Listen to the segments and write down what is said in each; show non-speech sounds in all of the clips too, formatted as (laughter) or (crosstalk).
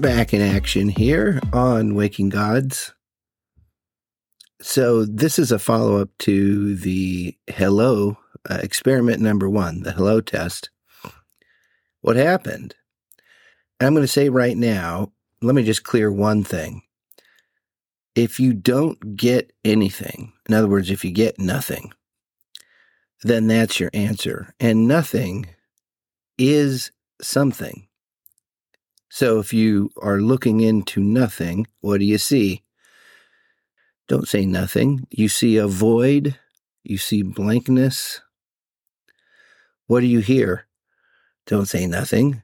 back in action here on Waking Gods. So, this is a follow up to the hello uh, experiment number one, the hello test. What happened? I'm going to say right now, let me just clear one thing. If you don't get anything, in other words, if you get nothing, then that's your answer. And nothing is something. So if you are looking into nothing, what do you see? Don't say nothing. You see a void. You see blankness. What do you hear? Don't say nothing.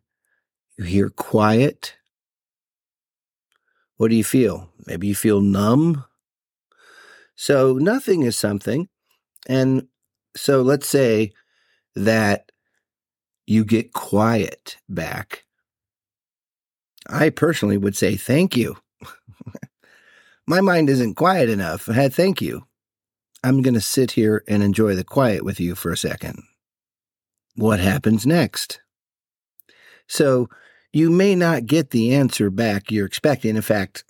You hear quiet. What do you feel? Maybe you feel numb. So nothing is something. And so let's say that you get quiet back I personally would say thank you. (laughs) My mind isn't quiet enough. I thank you. I'm going to sit here and enjoy the quiet with you for a second. What happens next? So you may not get the answer back you're expecting. In fact,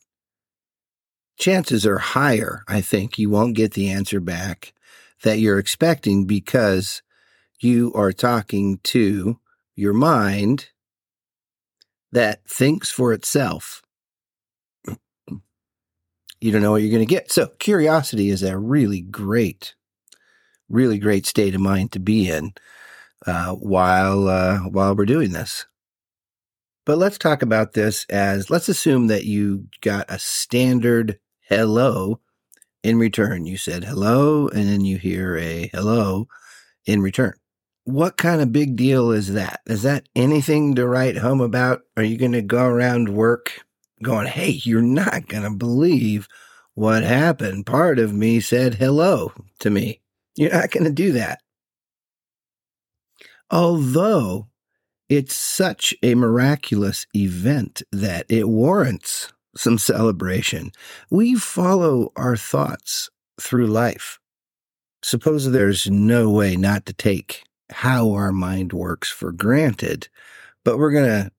chances are higher, I think, you won't get the answer back that you're expecting because you are talking to your mind that thinks for itself, you don't know what you're going to get. So curiosity is a really great, really great state of mind to be in uh, while uh, while we're doing this. But let's talk about this as let's assume that you got a standard hello in return. You said hello, and then you hear a hello in return what kind of big deal is that? Is that anything to write home about? Are you going to go around work going, hey, you're not going to believe what happened? Part of me said hello to me. You're not going to do that. Although it's such a miraculous event that it warrants some celebration, we follow our thoughts through life. Suppose there's no way not to take how our mind works for granted, but we're going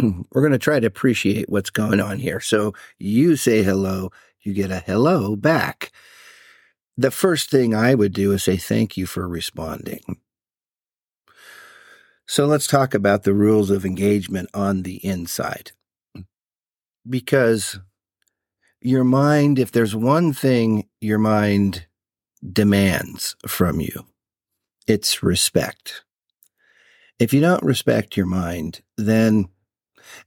to (clears throat) we're going to try to appreciate what's going on here. So you say hello, you get a hello back. The first thing I would do is say thank you for responding. So let's talk about the rules of engagement on the inside. Because your mind, if there's one thing your mind demands from you, it's respect. If you don't respect your mind, then,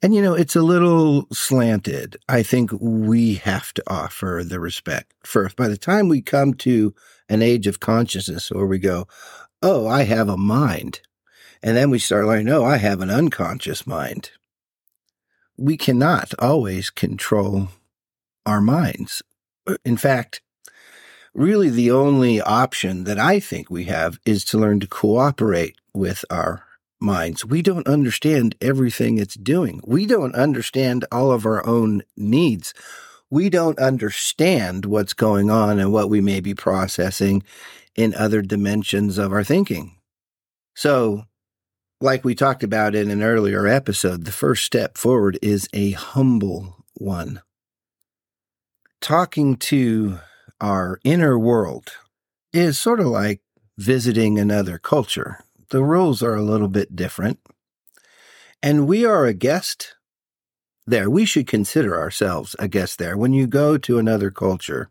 and you know, it's a little slanted. I think we have to offer the respect first. By the time we come to an age of consciousness where we go, oh, I have a mind. And then we start learning, no, I have an unconscious mind. We cannot always control our minds. In fact, really the only option that I think we have is to learn to cooperate with our minds. We don't understand everything it's doing. We don't understand all of our own needs. We don't understand what's going on and what we may be processing in other dimensions of our thinking. So, like we talked about in an earlier episode, the first step forward is a humble one. Talking to our inner world is sort of like visiting another culture. The rules are a little bit different. And we are a guest there. We should consider ourselves a guest there. When you go to another culture,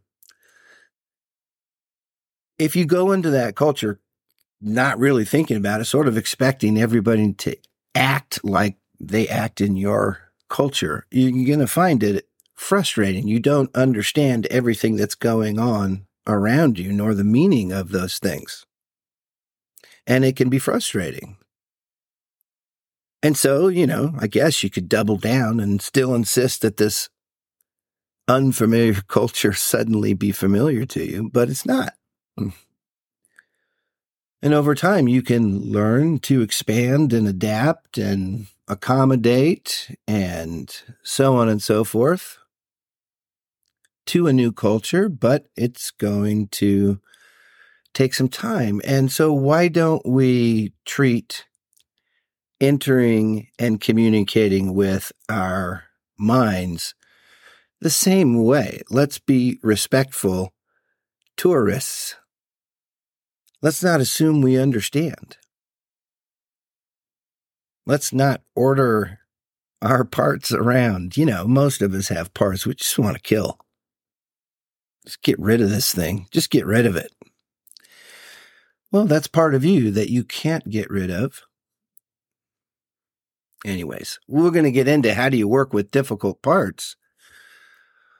if you go into that culture not really thinking about it, sort of expecting everybody to act like they act in your culture, you're going to find it frustrating. You don't understand everything that's going on around you, nor the meaning of those things. And it can be frustrating. And so, you know, I guess you could double down and still insist that this unfamiliar (laughs) culture suddenly be familiar to you, but it's not. And over time, you can learn to expand and adapt and accommodate and so on and so forth to a new culture, but it's going to take some time. And so, why don't we treat entering and communicating with our minds the same way. Let's be respectful tourists. Let's not assume we understand. Let's not order our parts around. You know, most of us have parts we just want to kill. Just get rid of this thing. Just get rid of it. Well, that's part of you that you can't get rid of. Anyways, we're going to get into how do you work with difficult parts,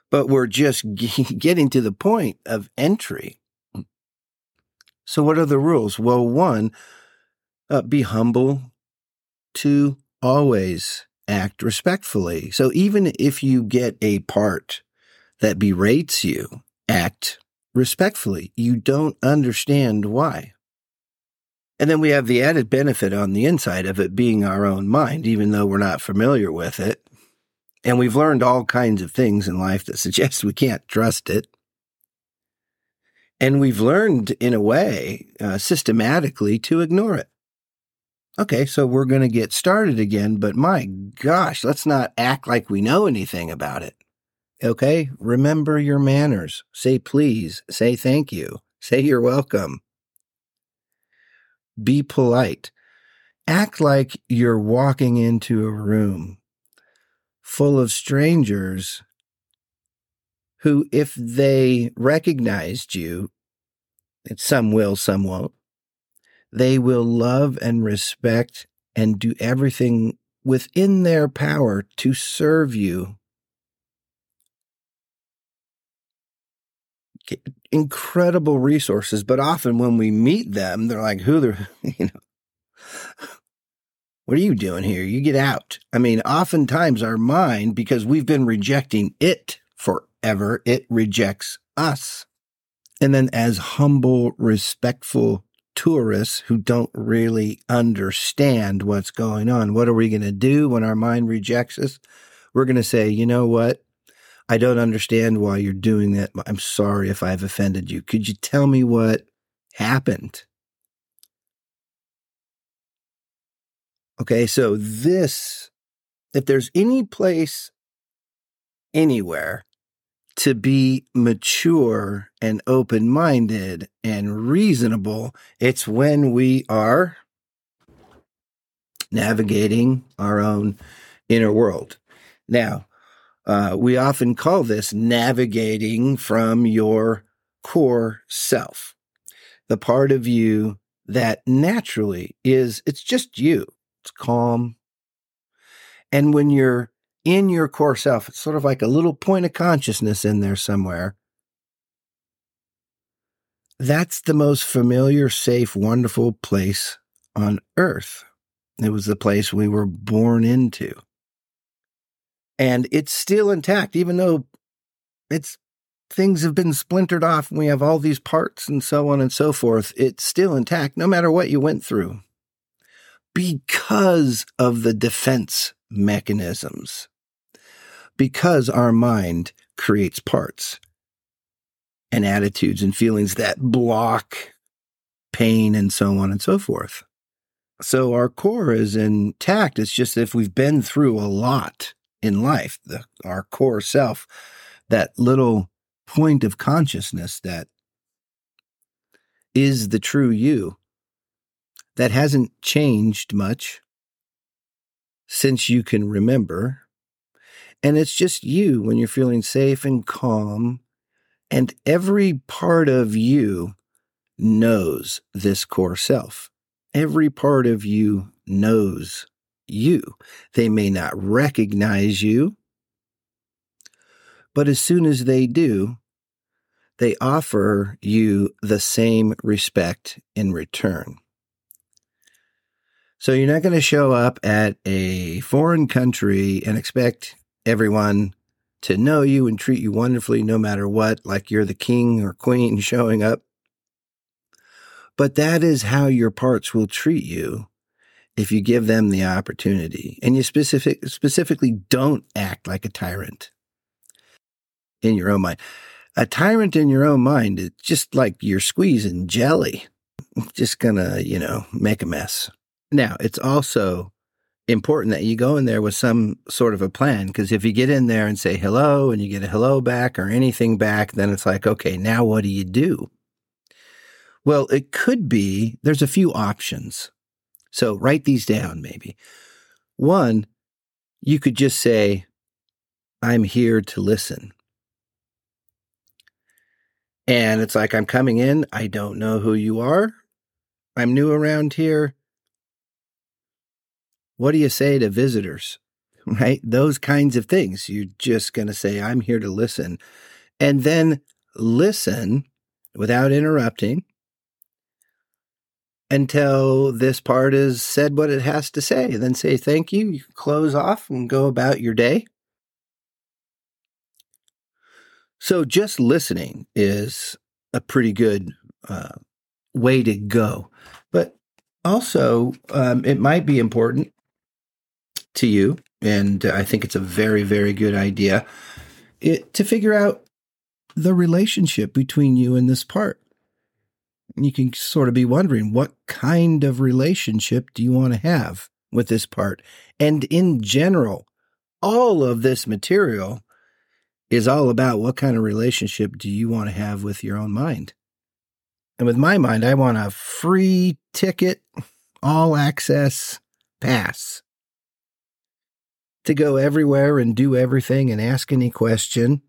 but we're just (laughs) getting to the point of entry. So, what are the rules? Well, one, uh, be humble. Two, always act respectfully. So, even if you get a part that berates you, act respectfully. You don't understand why. And then we have the added benefit on the inside of it being our own mind, even though we're not familiar with it. And we've learned all kinds of things in life that (laughs) suggest we can't trust it. And we've learned, in a way, uh, systematically to ignore it. Okay, so we're going to get started again, but my gosh, let's not act like we know anything about it. Okay, remember your manners. Say please, say thank you, say you're welcome. Be polite. Act like you're walking into a room full of strangers who, if they recognized you, some will, some won't, they will love and respect and do everything within their power to serve you. Incredible resources, but often when we meet them, they're like, who they're, (laughs) you know, what are you doing here? You get out. I mean, oftentimes our mind, because we've been rejecting it forever, it rejects us. And then as humble, respectful tourists who don't really understand what's going on, what are we going to do when our mind rejects us? We're going to say, you know what? I don't understand why you're doing that. I'm sorry if I've offended you. Could you tell me what happened? Okay, so this, if there's any place anywhere to be mature and open minded and reasonable, it's when we are navigating our own inner world. Now, uh, we often call this navigating from your core self, the part of you that naturally is, it's just you. It's calm. And when you're in your core self, it's sort of like a little point of consciousness in there somewhere. That's the most familiar, safe, wonderful place on earth. It was the place we were born into. And it's still intact, even though it's things have been splintered off and we have all these parts and so on and so forth. It's still intact no matter what you went through because of the defense mechanisms, because our mind creates parts and attitudes and feelings that block pain and so on and so forth. So our core is intact. It's just if we've been through a lot in life, the, our core self, that little point of consciousness that is the true you that hasn't changed much since you can remember. And it's just you when you're feeling safe and calm. And every part of you knows this core self. Every part of you knows you. They may not recognize you, but as soon as they do, they offer you the same respect in return. So you're not going to show up at a foreign country and expect everyone to know you and treat you wonderfully no matter what, like you're the king or queen (laughs) showing up. But that is how your parts will treat you if you give them the opportunity and you specific, specifically don't act like a tyrant in your own mind. A tyrant in your own mind is just like you're squeezing jelly, just gonna, you know, make a mess. Now, it's also important that you go in there with some sort of a plan. Because if you get in there and say hello and you get a hello back or anything back, then it's like, okay, now what do you do? Well, it could be there's a few options. So write these down maybe. One, you could just say, I'm here to listen. And it's like, I'm coming in. I don't know who you are. I'm new around here. What do you say to visitors? (laughs) Right? Those kinds of things. You're just going to say, I'm here to listen. And then listen without interrupting until this part has said what it has to say. Then say thank you. You close off and go about your day. So just listening is a pretty good uh, way to go. But also, um, it might be important to you, and I think it's a very, very good idea it, to figure out the relationship between you and this part. You can sort of be wondering what kind of relationship do you want to have with this part? And in general, all of this material is all about what kind of relationship do you want to have with your own mind? And with my mind, I want a free ticket, all access pass to go everywhere and do everything and ask any question,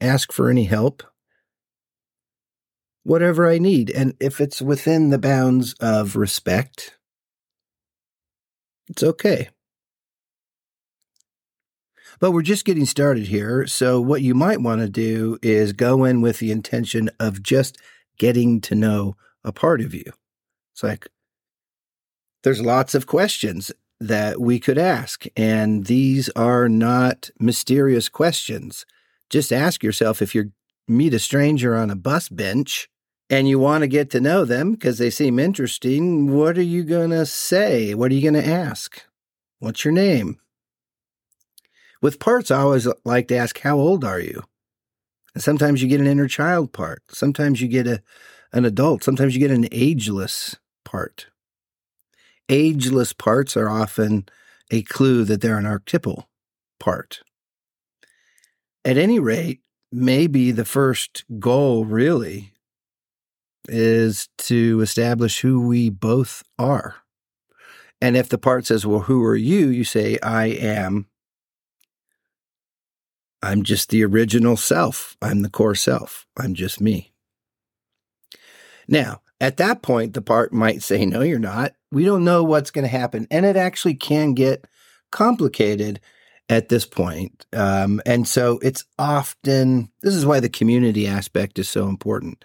ask for any help, whatever I need. And if it's within the bounds of respect, it's okay. But we're just getting started here. So, what you might want to do is go in with the intention of just getting to know a part of you. It's like there's lots of questions that we could ask, and these are not mysterious questions. Just ask yourself if you meet a stranger on a bus bench and you want to get to know them because they seem interesting, what are you going to say? What are you going to ask? What's your name? With parts, I always like to ask, How old are you? And sometimes you get an inner child part. Sometimes you get a, an adult. Sometimes you get an ageless part. Ageless parts are often a clue that they're an archetypal part. At any rate, maybe the first goal really is to establish who we both are. And if the part says, Well, who are you? You say, I am I'm just the original self. I'm the core self. I'm just me. Now, at that point, the part might say, No, you're not. We don't know what's going to happen. And it actually can get complicated at this point. Um, and so it's often, this is why the community aspect is so important.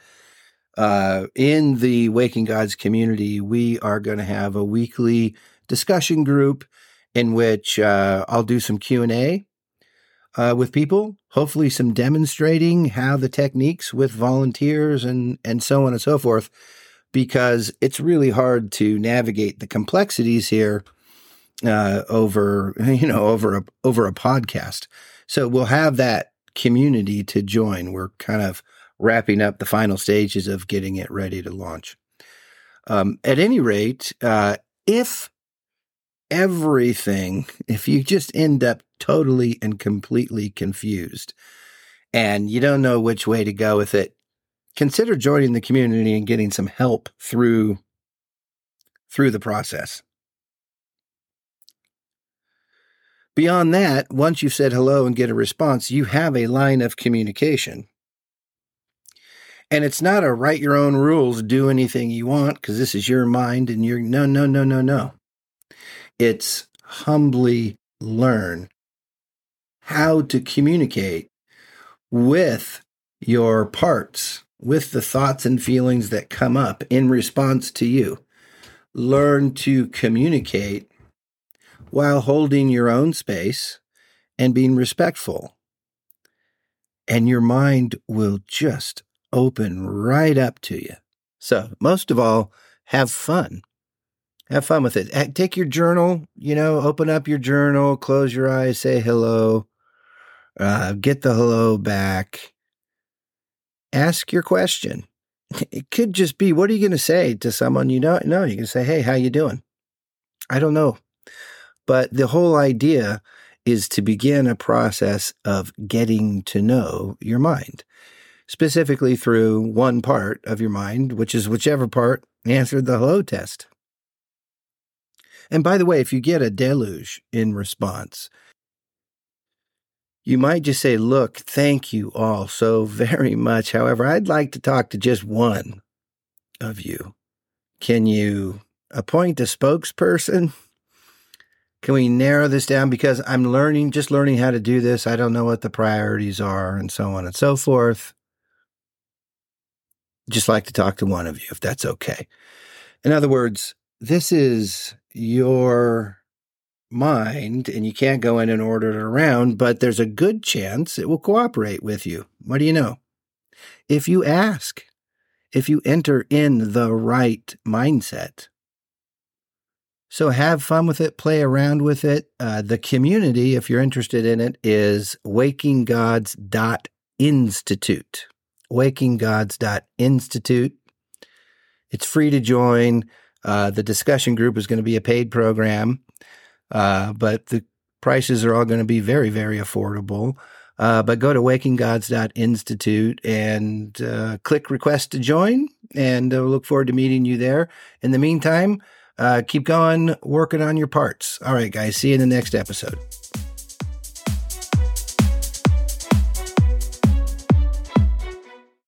Uh, in the Waking Gods community, we are going to have a weekly discussion group in which uh, I'll do some Q&A uh, with people, hopefully some demonstrating how the techniques with volunteers and, and so on and so forth, because it's really hard to navigate the complexities here uh, over, (laughs) you know, over a, over a podcast. So we'll have that community to join. We're kind of wrapping up the final stages of getting it ready to launch. Um, at any rate, uh, if everything, if you just end up totally and completely confused and you don't know which way to go with it, consider joining the community and getting some help through through the process. Beyond that, once you've said hello and get a response, you have a line of communication. And it's not a write your own rules, do anything you want, because this is your mind and you're no, no, no, no, no. It's humbly learn how to communicate with your parts, with the thoughts and feelings that come up in response to you. Learn to communicate while holding your own space and being respectful. And your mind will just open right up to you. So, most of all, have fun have fun with it. Take your journal, you know, open up your journal, close your eyes, say hello, uh, get the hello back, ask your question. (laughs) It could just be, what are you going to say to someone you don't know? You can say, hey, how you doing? I don't know. But the whole idea is to begin a process of getting to know your mind, specifically through one part of your mind, which is whichever part answered the hello test. And by the way, if you get a deluge in response, you might just say, Look, thank you all so very much. However, I'd like to talk to just one of you. Can you appoint a spokesperson? Can we narrow this down? Because I'm learning, just learning how to do this. I don't know what the priorities are and so on and so forth. Just like to talk to one of you, if that's okay. In other words, this is your mind and you can't go in and order it around, but there's a good chance it will cooperate with you. What do you know? If you ask, if you enter in the right mindset. So have fun with it, play around with it. Uh, the community, if you're interested in it, is wakinggods.institute. Wakinggods.institute. It's free to join. Uh, the discussion group is going to be a paid program. Uh, but the prices are all going to be very, very affordable. Uh, but go to wakinggods.institute and uh, click request to join, and uh, look forward to meeting you there. In the meantime, uh, keep going, working on your parts. All right, guys, see you in the next episode.